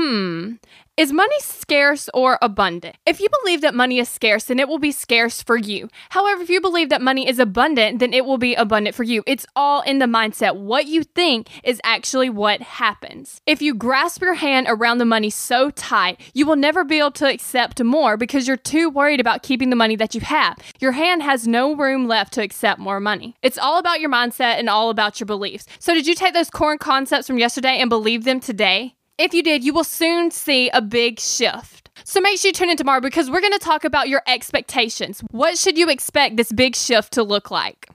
Hmm. Is money scarce or abundant? If you believe that money is scarce, then it will be scarce for you. However, if you believe that money is abundant, then it will be abundant for you. It's all in the mindset. What you think is actually what happens. If you grasp your hand around the money so tight, you will never be able to accept more because you're too worried about keeping the money that you have. Your hand has no room left to accept more money. It's all about your mindset and all about your beliefs. So, did you take those core concepts from yesterday and believe them today? If you did, you will soon see a big shift. So make sure you tune in tomorrow because we're going to talk about your expectations. What should you expect this big shift to look like?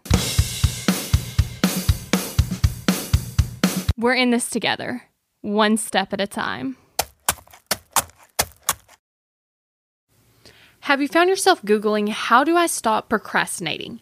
We're in this together, one step at a time. Have you found yourself Googling, How do I stop procrastinating?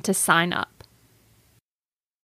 to sign up.